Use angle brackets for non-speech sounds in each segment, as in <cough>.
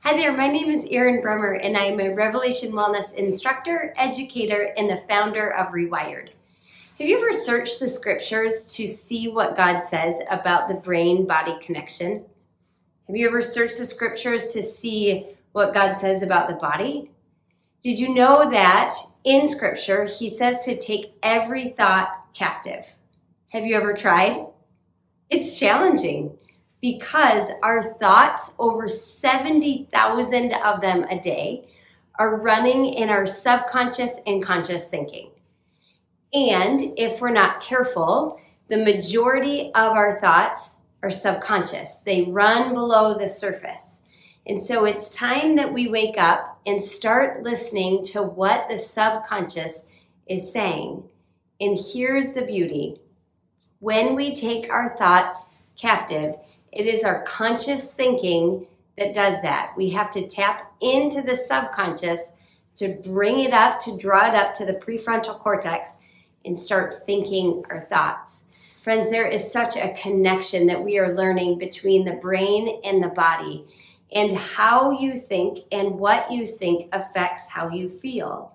Hi there, my name is Erin Bremer, and I am a Revelation Wellness instructor, educator, and the founder of Rewired. Have you ever searched the scriptures to see what God says about the brain body connection? Have you ever searched the scriptures to see what God says about the body? Did you know that in scripture he says to take every thought captive? Have you ever tried? It's challenging because our thoughts, over 70,000 of them a day, are running in our subconscious and conscious thinking. And if we're not careful, the majority of our thoughts are subconscious. They run below the surface. And so it's time that we wake up and start listening to what the subconscious is saying. And here's the beauty when we take our thoughts captive, it is our conscious thinking that does that. We have to tap into the subconscious to bring it up, to draw it up to the prefrontal cortex and start thinking our thoughts. Friends, there is such a connection that we are learning between the brain and the body, and how you think and what you think affects how you feel.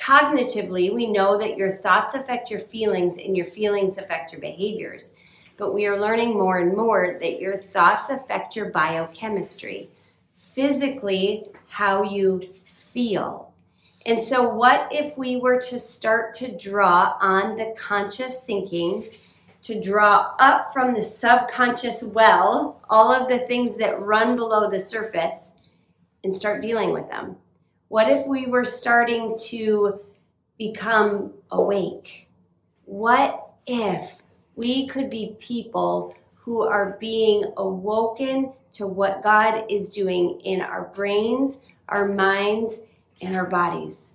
Cognitively, we know that your thoughts affect your feelings and your feelings affect your behaviors. But we are learning more and more that your thoughts affect your biochemistry, physically, how you feel. And so, what if we were to start to draw on the conscious thinking, to draw up from the subconscious well all of the things that run below the surface and start dealing with them? What if we were starting to become awake? What if we could be people who are being awoken to what God is doing in our brains, our minds, and our bodies.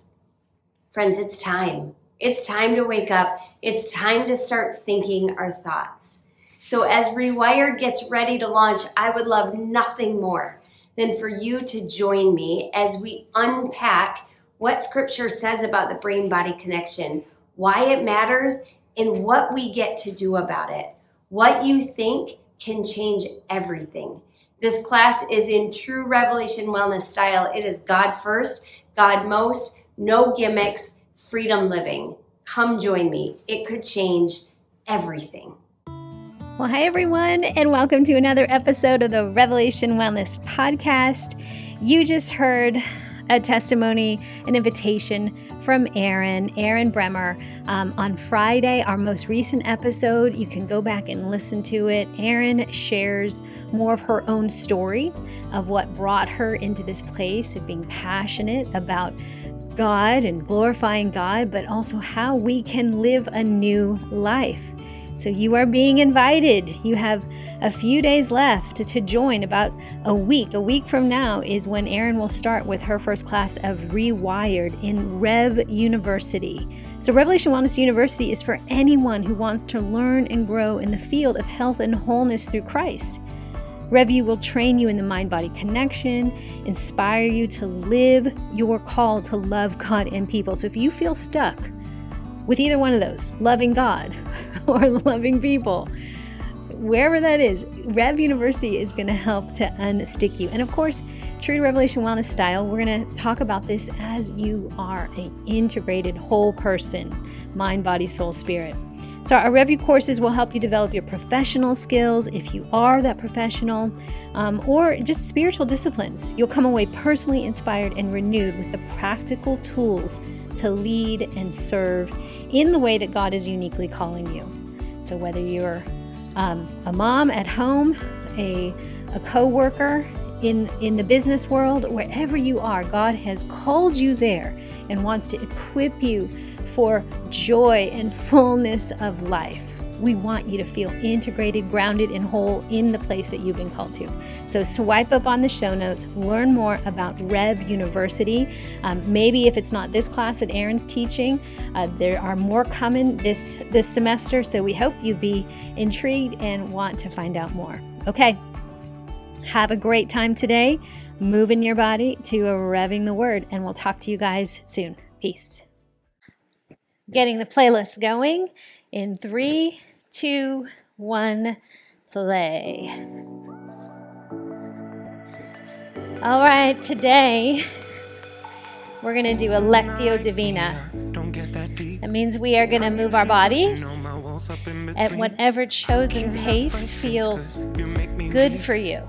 Friends, it's time. It's time to wake up. It's time to start thinking our thoughts. So, as Rewired gets ready to launch, I would love nothing more than for you to join me as we unpack what Scripture says about the brain body connection, why it matters, and what we get to do about it. What you think can change everything. This class is in true Revelation Wellness style. It is God first, God most, no gimmicks, freedom living. Come join me. It could change everything. Well, hi, everyone, and welcome to another episode of the Revelation Wellness Podcast. You just heard a testimony, an invitation from Erin, Erin Bremer, um, on Friday, our most recent episode. You can go back and listen to it. Erin shares more of her own story of what brought her into this place of being passionate about God and glorifying God, but also how we can live a new life. So you are being invited. You have a few days left to, join. About a week, a week from now is when Erin will start with her first class of Rewired in Rev University. So, Revelation Wellness University is for anyone who wants to learn and grow in the field of health and wholeness through Christ. RevU will train you in the mind body connection, inspire you to live your call to love God and people. So, if you feel stuck with either one of those, loving God <laughs> or loving people, wherever that is, Rev University is going to help to unstick you. And of course, true to Revelation Wellness style, we're going to talk about this as you are an integrated whole person mind, body, soul, spirit. So, our RevU courses will help you develop your professional skills if you are that professional, um, or just spiritual disciplines. You'll come away personally inspired and renewed with the practical tools to lead and serve in the way that God is uniquely calling you. So, whether you're um, a mom at home, a, a co worker, in, in the business world, wherever you are, God has called you there and wants to equip you for joy and fullness of life. We want you to feel integrated, grounded, and whole in the place that you've been called to. So, swipe up on the show notes, learn more about Rev University. Um, maybe if it's not this class that Erin's teaching, uh, there are more coming this, this semester. So, we hope you'd be intrigued and want to find out more. Okay, have a great time today. Moving your body to a revving the word, and we'll talk to you guys soon. Peace getting the playlist going in three, two, one, play. All right, today we're going to do a Lectio Divina. That means we are going to move our bodies at whatever chosen pace feels good for you.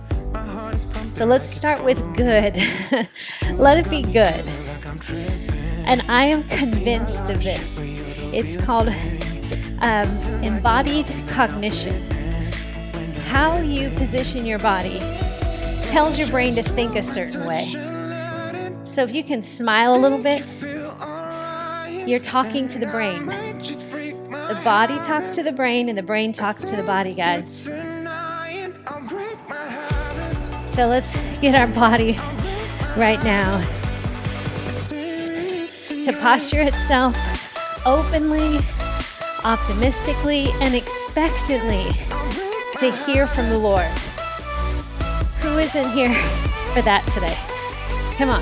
So let's start with good. <laughs> Let it be good. And I am convinced of this. It's called um, embodied cognition. How you position your body tells your brain to think a certain way. So if you can smile a little bit, you're talking to the brain. The body talks to the brain, and the brain talks to the body, guys. So let's get our body right now to posture itself openly, optimistically, and expectantly to hear from the Lord. Who isn't here for that today? Come on.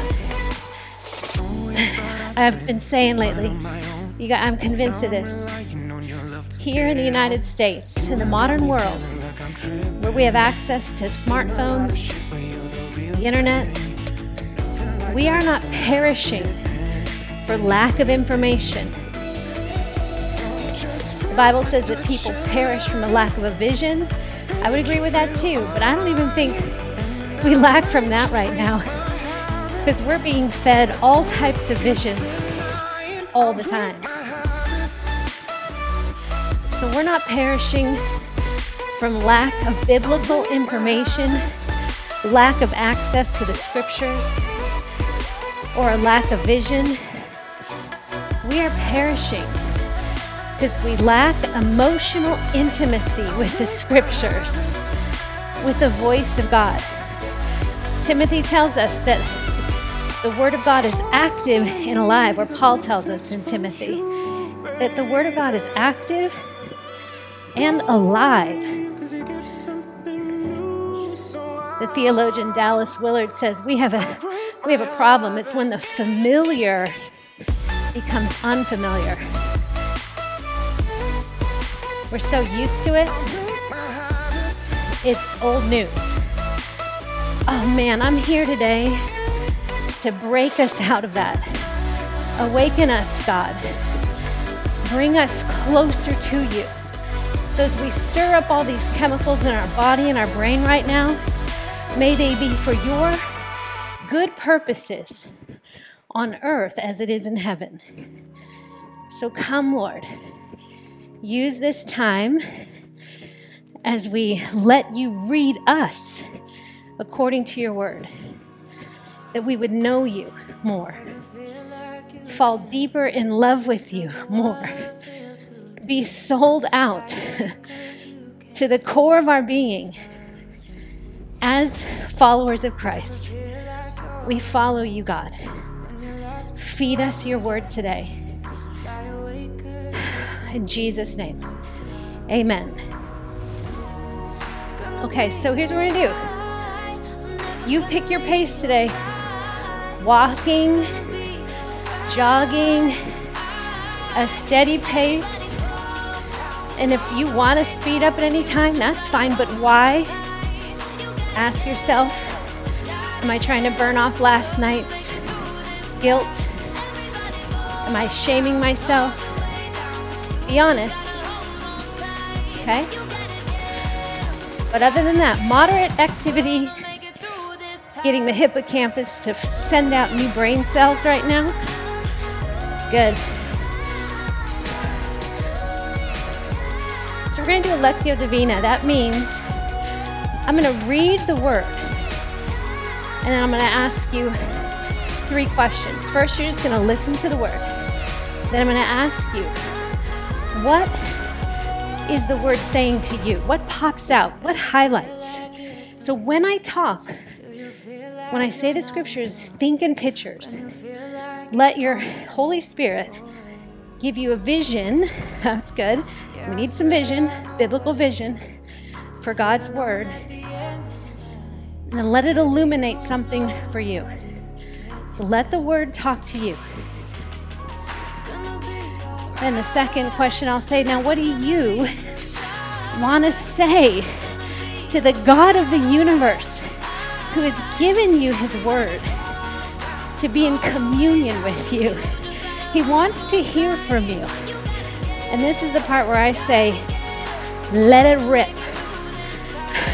<laughs> I've been saying lately, got, I'm convinced of this. Here in the United States, in the modern world, where we have access to smartphones, the internet, we are not perishing for lack of information. Bible says that people perish from a lack of a vision. I would agree with that too, but I don't even think we <laughs> lack from that right now because we're being fed all types of visions all the time. So we're not perishing from lack of biblical information, lack of access to the scriptures, or a lack of vision. We are perishing because we lack emotional intimacy with the scriptures, with the voice of God. Timothy tells us that the Word of God is active and alive, or Paul tells us in Timothy that the Word of God is active and alive. The theologian Dallas Willard says we have a we have a problem. It's when the familiar becomes unfamiliar. We're so used to it. It's old news. Oh man, I'm here today to break us out of that. Awaken us, God. Bring us closer to you. So as we stir up all these chemicals in our body and our brain right now, may they be for your good purposes on earth as it is in heaven. So come, Lord. Use this time as we let you read us according to your word, that we would know you more, fall deeper in love with you more, be sold out to the core of our being as followers of Christ. We follow you, God. Feed us your word today. In Jesus' name, amen. Okay, so here's what we're gonna do. You pick your pace today. Walking, jogging, a steady pace. And if you want to speed up at any time, that's fine, but why? Ask yourself Am I trying to burn off last night's guilt? Am I shaming myself? Be honest. Okay? But other than that, moderate activity, getting the hippocampus to send out new brain cells right now, it's good. So we're going to do a Lectio Divina. That means I'm going to read the word and then I'm going to ask you three questions. First, you're just going to listen to the word. Then I'm going to ask you, what is the word saying to you? What pops out? What highlights? So when I talk, when I say the scriptures, think in pictures. Let your Holy Spirit give you a vision. <laughs> That's good. We need some vision, biblical vision for God's word. And let it illuminate something for you. So let the word talk to you. And the second question I'll say now, what do you want to say to the God of the universe who has given you his word to be in communion with you. He wants to hear from you. And this is the part where I say, let it rip.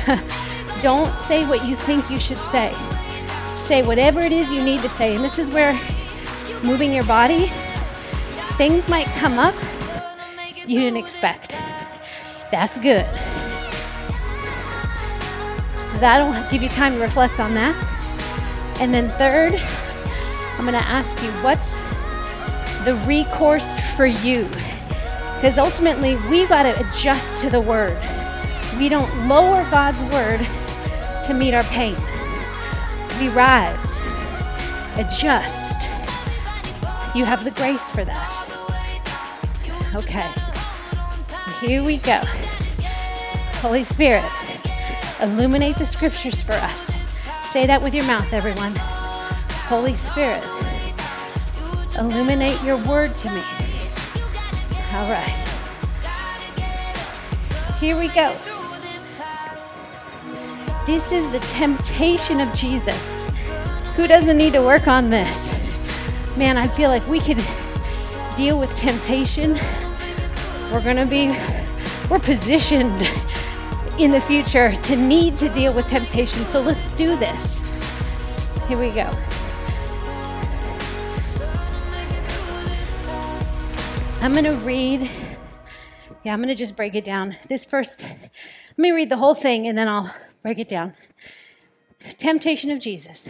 <laughs> Don't say what you think you should say. Say whatever it is you need to say. And this is where moving your body, things might come up you didn't expect. That's good. So that'll give you time to reflect on that. And then, third, I'm going to ask you what's the recourse for you? Because ultimately, we've got to adjust to the word. We don't lower God's word to meet our pain. We rise, adjust. You have the grace for that. Okay, so here we go. Holy Spirit, illuminate the scriptures for us. Say that with your mouth, everyone. Holy Spirit, illuminate your word to me. All right. Here we go. This is the temptation of Jesus. Who doesn't need to work on this? Man, I feel like we could deal with temptation. We're going to be, we're positioned in the future to need to deal with temptation. So let's do this. Here we go. I'm going to read, yeah, I'm going to just break it down. This first, let me read the whole thing and then I'll break it down. Temptation of Jesus.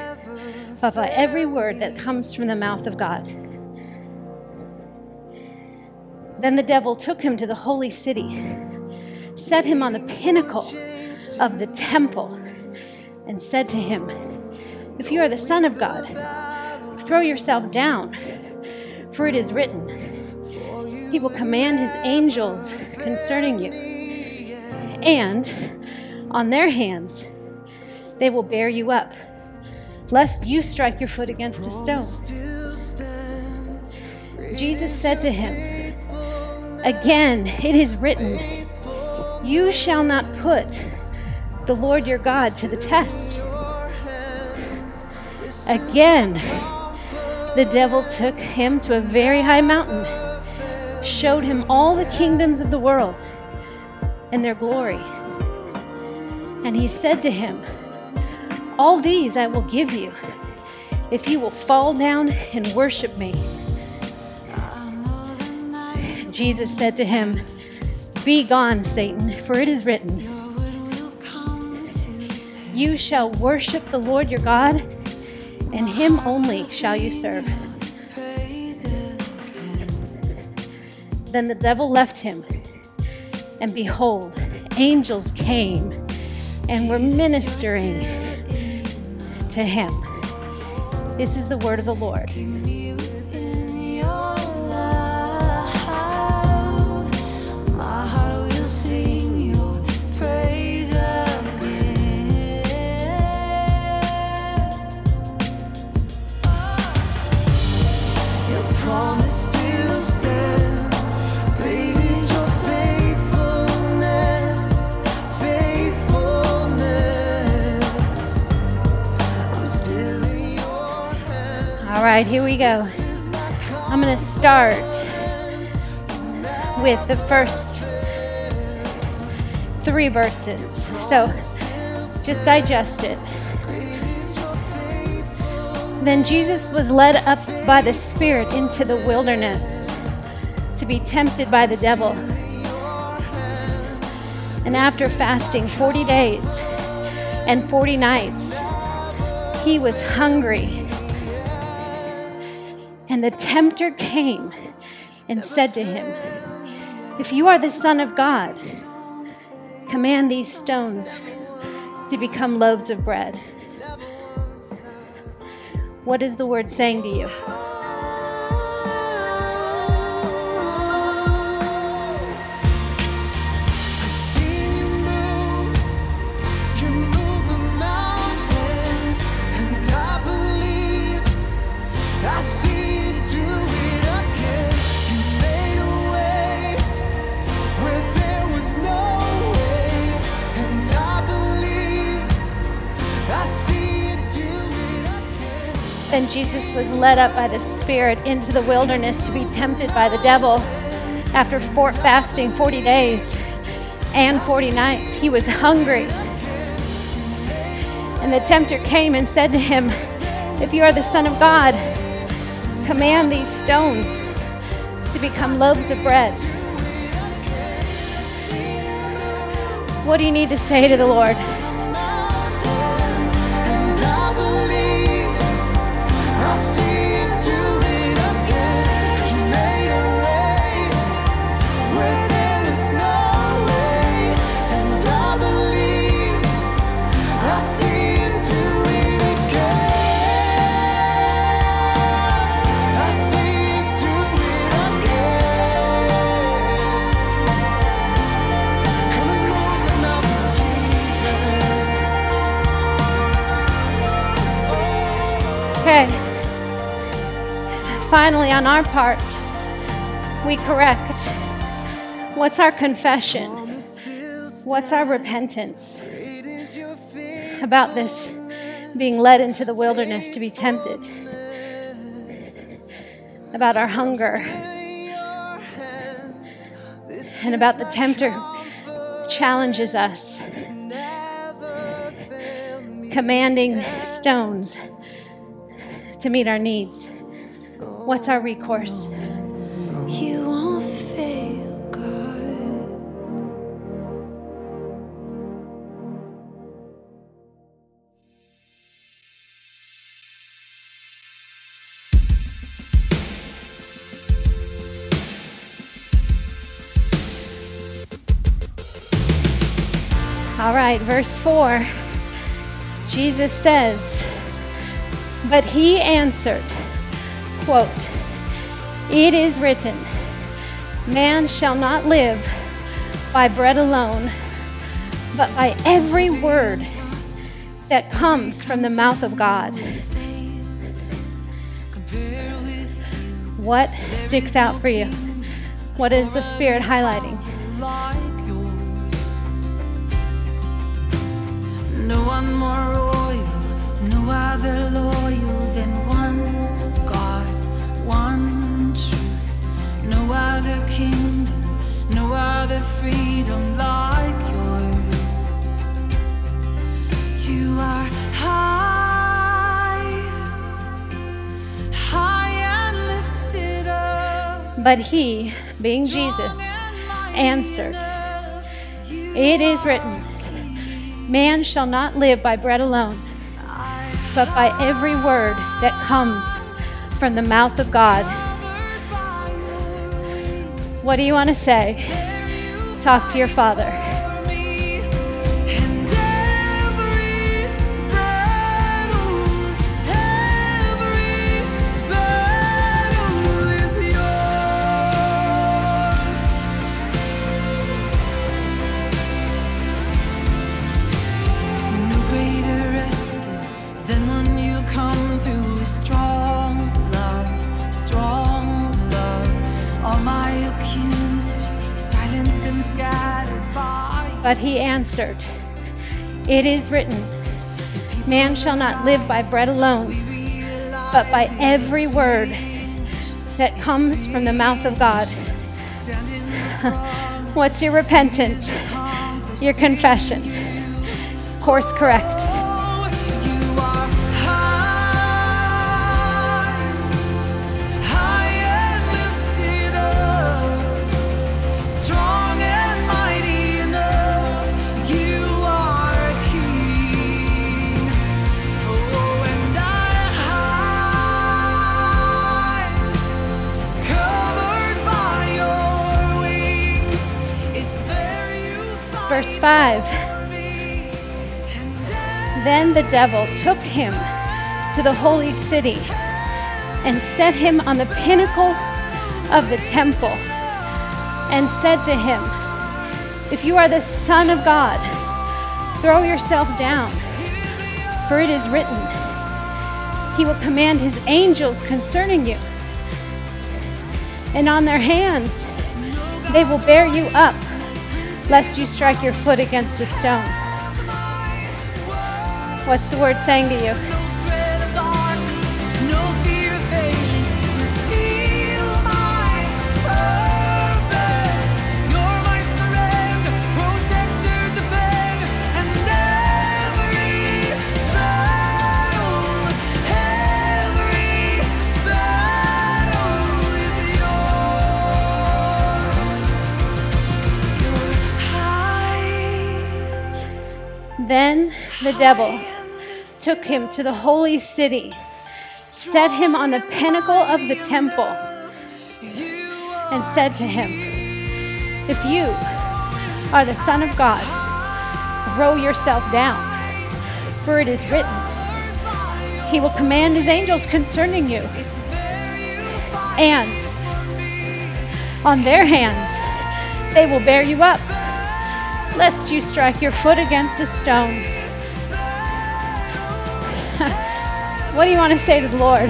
but uh, by every word that comes from the mouth of God. Then the devil took him to the holy city, set him on the pinnacle of the temple, and said to him, If you are the Son of God, throw yourself down, for it is written, He will command His angels concerning you, and on their hands they will bear you up, lest you strike your foot against a stone. Jesus said to him, Again, it is written, You shall not put the Lord your God to the test. Again, the devil took him to a very high mountain, showed him all the kingdoms of the world and their glory. And he said to him, All these I will give you if you will fall down and worship me. Jesus said to him, Be gone, Satan, for it is written, You shall worship the Lord your God, and him only shall you serve. Then the devil left him, and behold, angels came and were ministering to him. This is the word of the Lord. Go. I'm going to start with the first three verses. So just digest it. Then Jesus was led up by the Spirit into the wilderness to be tempted by the devil. And after fasting 40 days and 40 nights, he was hungry. And the tempter came and said to him, If you are the Son of God, command these stones to become loaves of bread. What is the word saying to you? Jesus was led up by the Spirit into the wilderness to be tempted by the devil. After fasting 40 days and 40 nights, he was hungry. And the tempter came and said to him, If you are the Son of God, command these stones to become loaves of bread. What do you need to say to the Lord? Finally, on our part, we correct. What's our confession? What's our repentance about this being led into the wilderness to be tempted? About our hunger? And about the tempter challenges us, commanding stones to meet our needs. What's our recourse? You won't fail, God. All right, verse 4. Jesus says, but he answered, quote, It is written, Man shall not live by bread alone, but by every word that comes from the mouth of God. What sticks out for you? What is the Spirit highlighting? No one more no other loyal freedom like yours. You are high, high and lifted up. But he, being Jesus, answered, It is written, Man shall not live by bread alone but by every word that comes from the mouth of God. What do you want to say? Talk to your Father. But he answered, It is written, Man shall not live by bread alone, but by every word that comes from the mouth of God. <laughs> What's your repentance? Your confession? Course correct. Verse 5. Then the devil took him to the holy city and set him on the pinnacle of the temple and said to him, If you are the Son of God, throw yourself down, for it is written, He will command His angels concerning you, and on their hands they will bear you up, lest you strike your foot against a stone. What's the word saying to you? Then the devil took him to the holy city, set him on the pinnacle of the temple, and said to him, If you are the Son of God, throw yourself down, for it is written, He will command His angels concerning you, and on their hands they will bear you up lest you strike your foot against a stone. <laughs> what do you want to say to the Lord?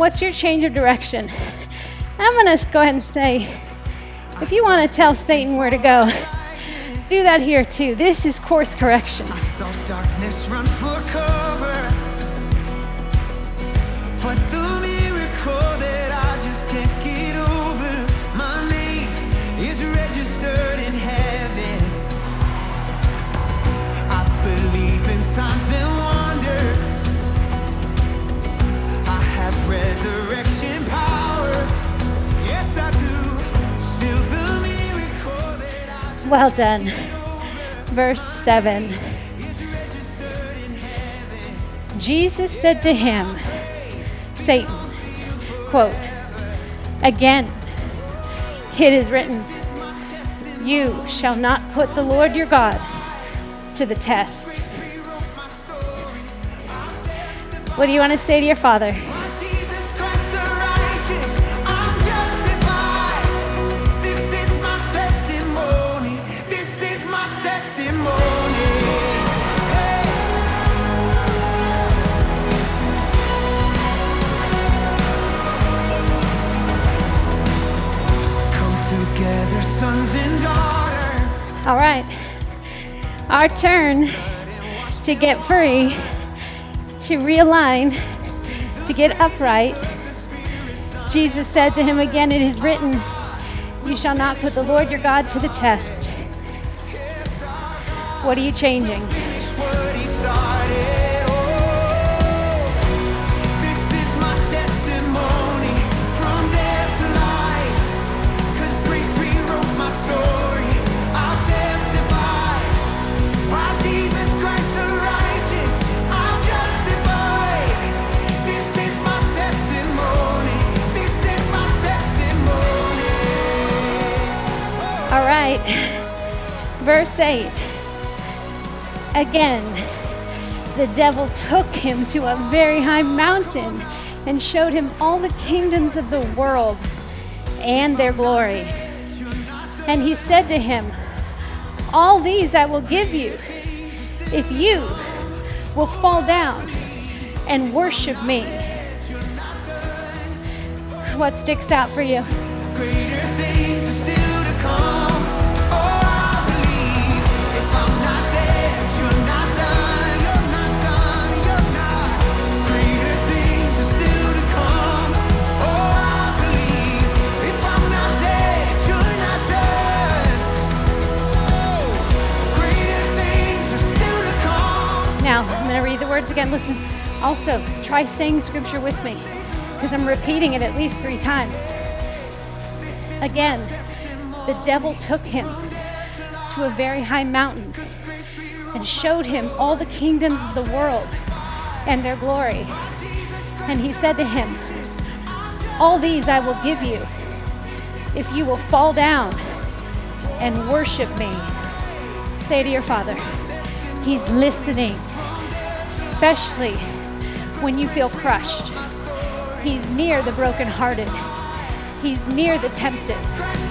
What's your change of direction? I'm going to go ahead and say if you want to tell Satan where to go, do that here too. This is course correction. I saw darkness run for cover. But the miracle that I just can't get over, my name is registered in heaven. I believe in signs and Well done. Verse 7. Jesus said to him, Satan, quote, Again, it is written, You shall not put the Lord your God to the test. What do you want to say to your father? Our turn to get free, to realign, to get upright. Jesus said to him again, It is written, You shall not put the Lord your God to the test. What are you changing? Verse 8. Again, the devil took him to a very high mountain and showed him all the kingdoms of the world and their glory. And he said to him, All these I will give you if you will fall down and worship me. What sticks out for you? Words again. Listen, also, try saying scripture with me because I'm repeating it at least three times. Again, the devil took him to a very high mountain and showed him all the kingdoms of the world and their glory. And he said to him, All these I will give you if you will fall down and worship me. Say to your father, He's listening, especially when you feel crushed. He's near the brokenhearted. He's near the tempted.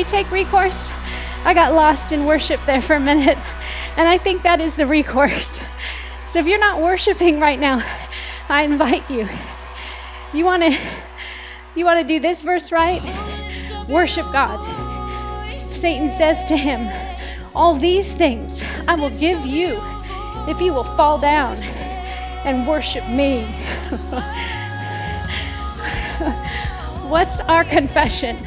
We take recourse? I got lost in worship there for a minute, and I think that is the recourse. So if you're not worshiping right now, I invite you. You want to you want to do this verse right? Worship God. Satan says to him, "All these things I will give you if you will fall down and worship me." <laughs> What's our confession?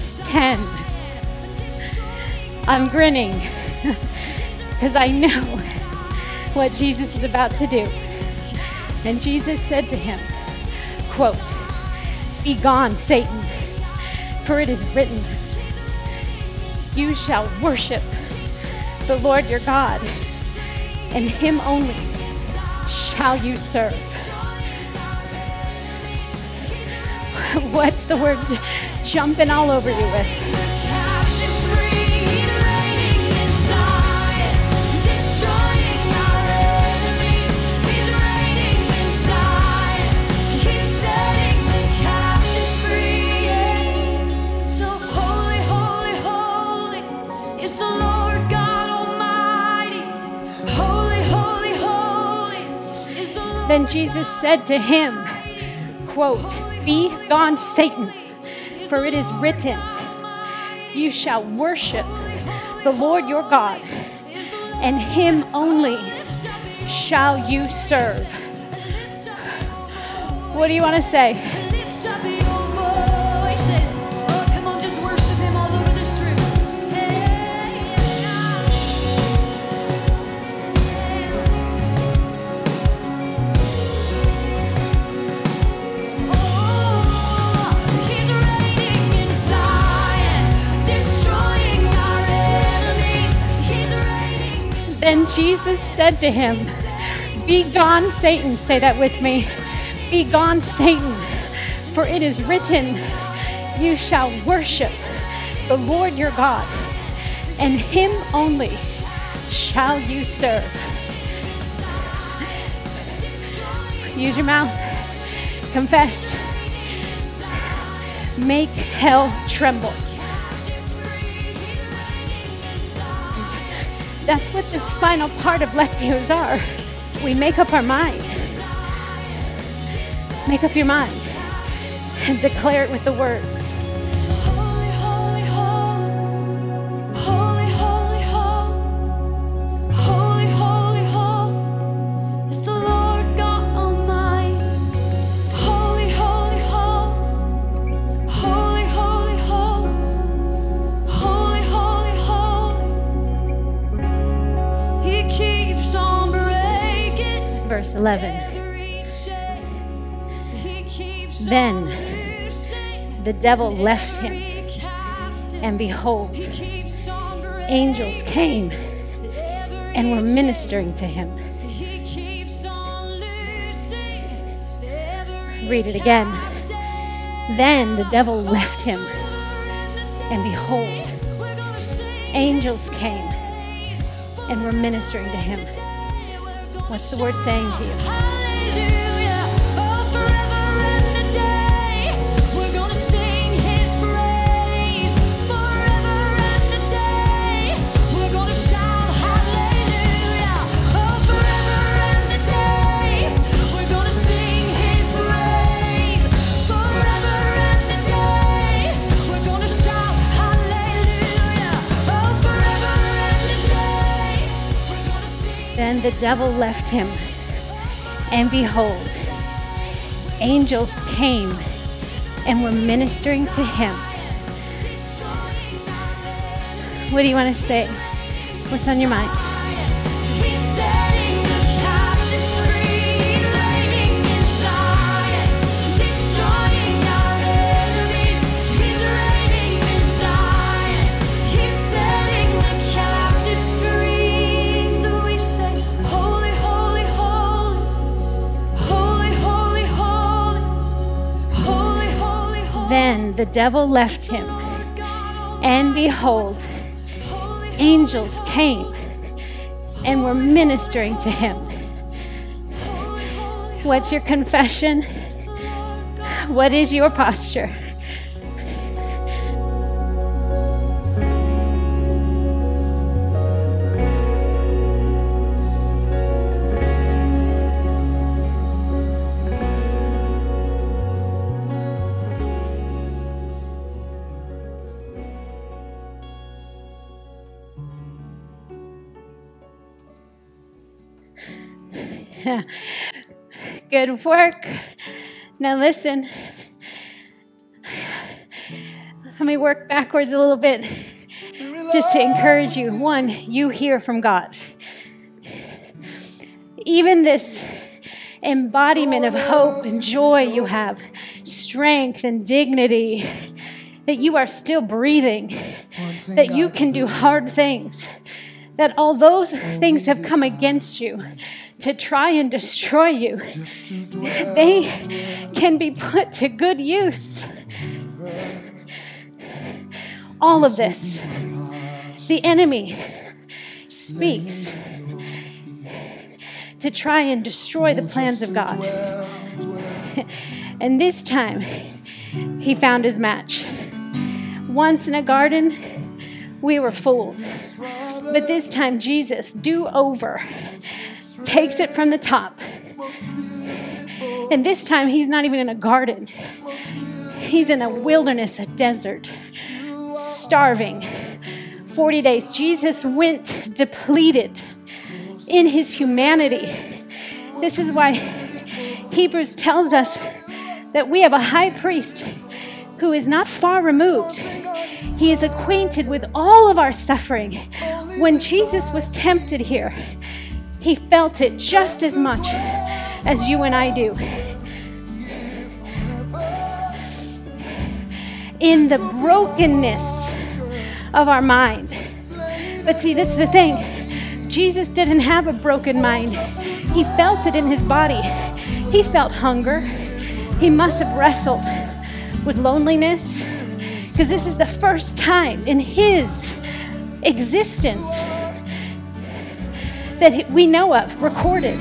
I'm grinning <laughs> because I know <laughs> what Jesus is about to do. And Jesus said to him, quote, Be gone, Satan, for it is written, You shall worship the Lord your God, and him only shall you serve. <laughs> What's the words jumping all over you with? Then Jesus said to him, quote, Be gone, Satan, for it is written, You shall worship the Lord your God, and him only shall you serve. What do you want to say? Then Jesus said to him, Be gone, Satan. Say that with me. Be gone, Satan, for it is written, You shall worship the Lord your God, and him only shall you serve. Use your mouth. Confess. Make hell tremble. That's what this final part of Lectios are. We make up our mind. Make up your mind and declare it with the words. 11. Then the devil left him, and behold, angels came and were ministering to him. Read it again. Then the devil left him, and behold, angels came and were ministering to him. What's the word saying to you? Then the devil left him, and behold, angels came and were ministering to him. What do you want to say? What's on your mind? The devil left him, and behold, angels came and were ministering to him. What's your confession? What is your posture? Good work. Now listen. Let me work backwards a little bit just to encourage you. One, you hear from God. Even this embodiment of hope and joy you have, strength and dignity, that you are still breathing, that you can do hard things, that all those things have come against you to try and destroy you, they can be put to good use. All of this, the enemy speaks to try and destroy the plans of God. and this time, he found his match. Once in a garden, we were fooled. But this time, Jesus, do over, takes it from the top. And this time, he's not even in a garden, he's in a wilderness, a desert, starving. 40 days. Jesus went depleted in his humanity. This is why Hebrews tells us that we have a high priest who is not far removed. He is acquainted with all of our suffering. When Jesus was tempted here, he felt it just as much as you and I do. In the brokenness of our mind. But see, this is the thing Jesus didn't have a broken mind, he felt it in his body. He felt hunger. He must have wrestled with loneliness because this is the first time in his existence that we know of, recorded,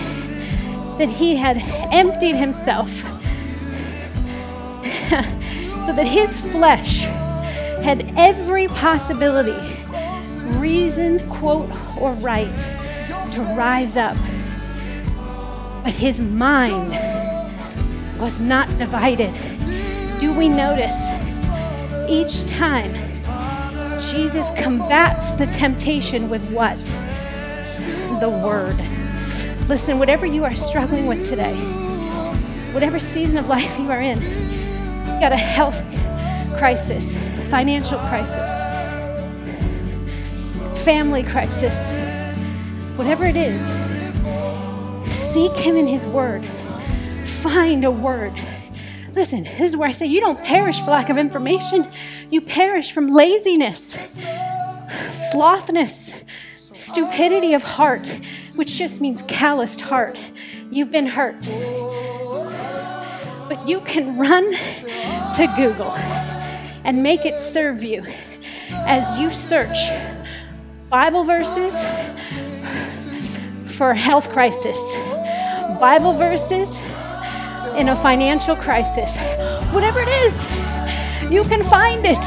that he had emptied himself <laughs> so that his flesh had every possibility, reason, quote, or right, to rise up. But his mind was not divided. Do we notice each time Jesus combats the temptation with what? The Word. Listen, whatever you are struggling with today, whatever season of life you are in, you got a health crisis, financial crisis, family crisis, whatever it is, Seek Him in His Word. Find a word. Listen, this is where I say you don't perish for lack of information, you perish from laziness, slothness, stupidity of heart, which just means calloused heart. You've been hurt. But you can run to Google and make it serve you as you search Bible verses for a health crisis, Bible verses in a financial crisis. Whatever it is, you can find it.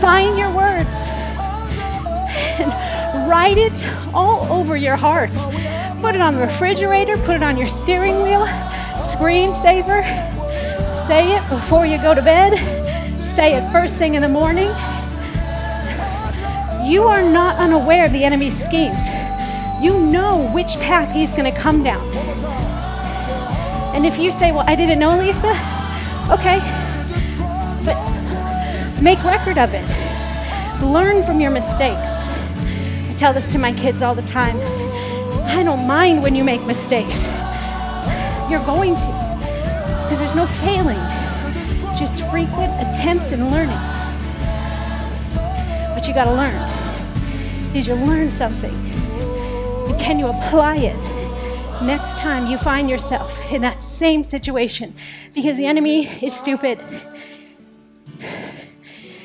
Find your words write it all over your heart. Put it on the refrigerator, put it on your steering wheel, screensaver. Say it before you go to bed. Say it first thing in the morning. You are not unaware of the enemy's schemes. You know which path he's going to come down. And if you say, Well, I didn't know, Lisa, okay, but make record of it. Learn from your mistakes. Tell this to my kids all the time. I don't mind when you make mistakes. You're going to, because there's no failing, just frequent attempts and learning. But you got to learn. Did you learn something? And can you apply it next time you find yourself in that same situation? Because the enemy is stupid.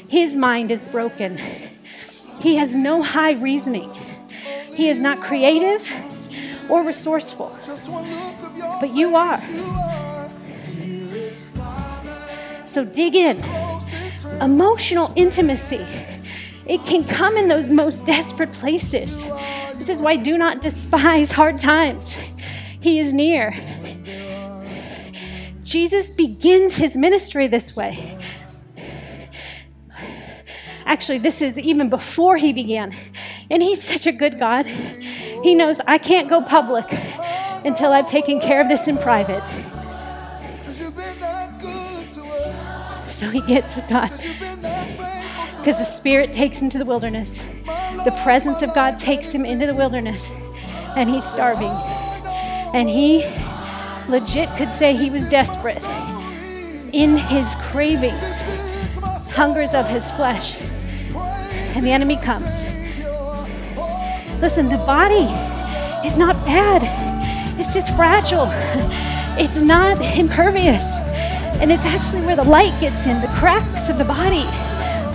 His mind is broken. He has no high reasoning. He is not creative or resourceful. But you are. So dig in. Emotional intimacy. It can come in those most desperate places. This is why do not despise hard times. He is near. Jesus begins his ministry this way. Actually, this is even before he began. And he's such a good God. He knows I can't go public until I've taken care of this in private. So he gets with God. Because the Spirit takes him to the wilderness. The presence of God takes him into the wilderness. And he's starving. And he legit could say he was desperate in his cravings, hungers of his flesh. And the enemy comes. Listen, the body is not bad, it's just fragile. It's not impervious. And it's actually where the light gets in, the cracks of the body,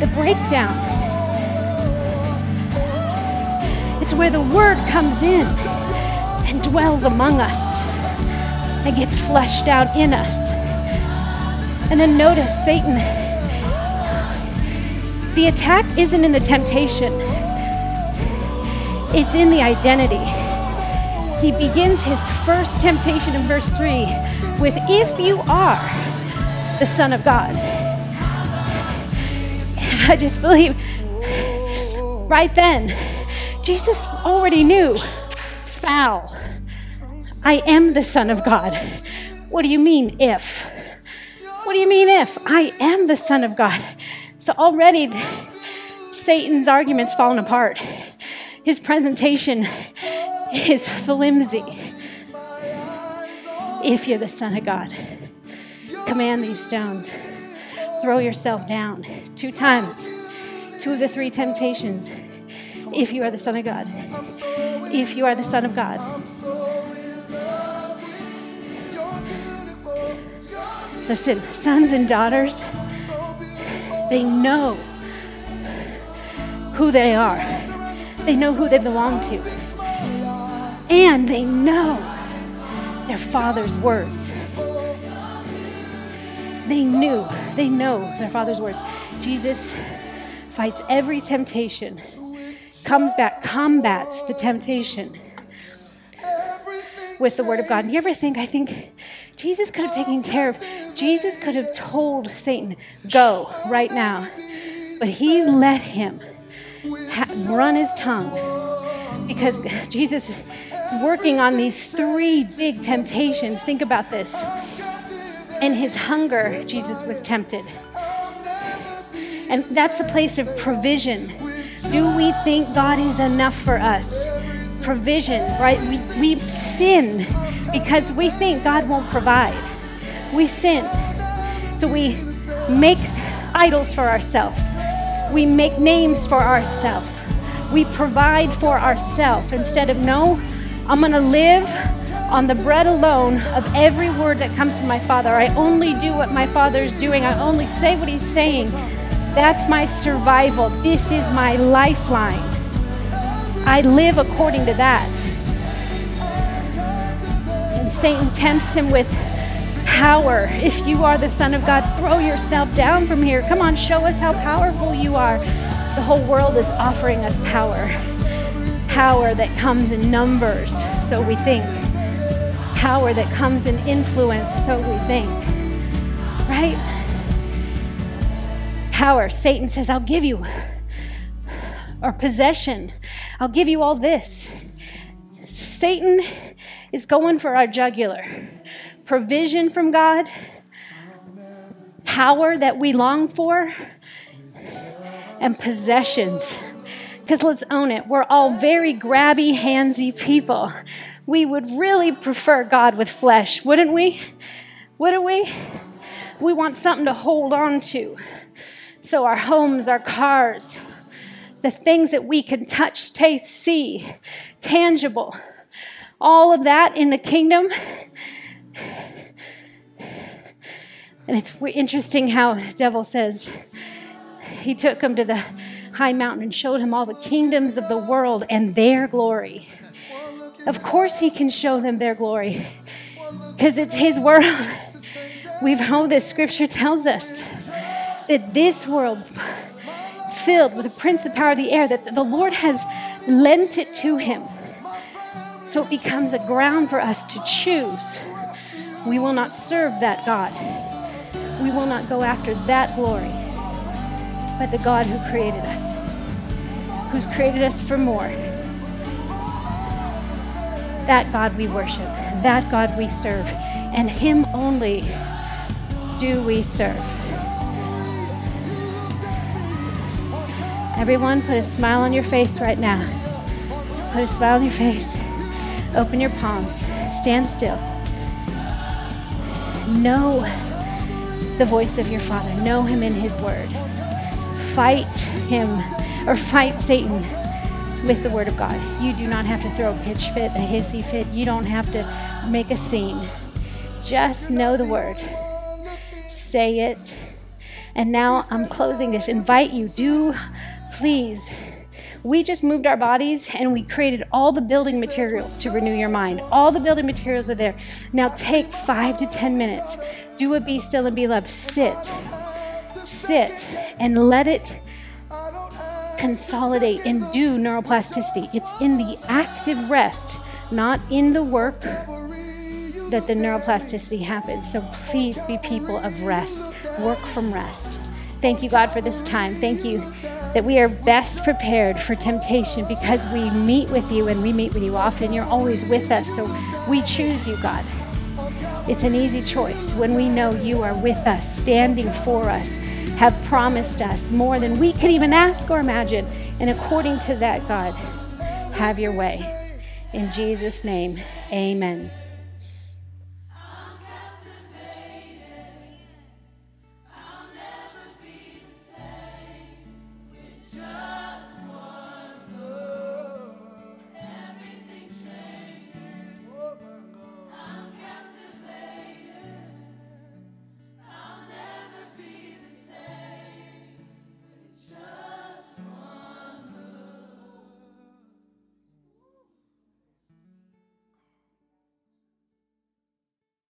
the breakdown. It's where the word comes in and dwells among us and gets fleshed out in us. And then notice Satan. The attack isn't in the temptation, it's in the identity. He begins his first temptation in verse 3 with, If you are the Son of God. I just believe right then, Jesus already knew foul. I am the Son of God. What do you mean, if? What do you mean, if? I am the Son of God. So already <laughs> Satan's argument's fallen apart. His presentation is flimsy. If you're the Son of God, command these stones. Throw yourself down. Two times. Two of the three temptations. If you are the Son of God. If you are the Son of God. Listen, sons and daughters, they know who they are, they know who they belong to, and they know their father's words. They knew, they know their father's words. Jesus fights every temptation, comes back, combats the temptation with the word of God. And you ever think, I think Jesus could have taken care of, Jesus could have told Satan, go right now. But he let him ha- run his tongue because Jesus is working on these three big temptations. Think about this. In his hunger, Jesus was tempted. And that's a place of provision. Do we think God is enough for us? provision, right? We, we sin because we think God won't provide. We sin. So we make idols for ourselves. We make names for ourselves. We provide for ourselves instead of, no, I'm going to live on the bread alone of every word that comes from my Father. I only do what my Father's doing, I only say what He's saying. That's my survival. This is my lifeline. I live according to that. And Satan tempts him with power. If you are the Son of God, throw yourself down from here. Come on, show us how powerful you are. The whole world is offering us power. Power that comes in numbers, so we think. Power that comes in influence, so we think. Right? Power. Satan says, I'll give you. Or possession. I'll give you all this. Satan is going for our jugular. Provision from God, power that we long for, and possessions. Because let's own it, we're all very grabby, handsy people. We would really prefer God with flesh, wouldn't we? Wouldn't we? We want something to hold on to. So, our homes, our cars, the things that we can touch, taste, see, tangible, all of that in the kingdom. And it's interesting how the devil says he took him to the high mountain and showed him all the kingdoms of the world and their glory. Of course, he can show them their glory because it's his world. <laughs> We've know this scripture tells us that this world filled with the prince the power of the air, that the Lord has lent it to him. So it becomes a ground for us to choose. We will not serve that God. We will not go after that glory, but the God who created us, who's created us for more. That God we worship, that God we serve, and Him only do we serve. Everyone, put a smile on your face right now. Put a smile on your face. Open your palms. Stand still. Know the voice of your Father. Know Him in His Word. Fight Him or fight Satan with the Word of God. You do not have to throw a pitch fit, a hissy fit. You don't have to make a scene. Just know the Word. Say it. And now I'm closing this. Invite you. Do please. We just moved our bodies and we created all the building materials to renew your mind. All the building materials are there. Now take five to 10 minutes. Do a be still and be loved. Sit. Sit and let it consolidate and do neuroplasticity. It's in the active rest, not in the work, that the neuroplasticity happens. So please be people of rest. Work from rest. Thank you, God, for this time. Thank you that we are best prepared for temptation because we meet with you and we meet with you often. You're always with us. So we choose you, God. It's an easy choice when we know you are with us, standing for us, have promised us more than we could even ask or imagine. And according to that, God, have your way. In Jesus' name, amen.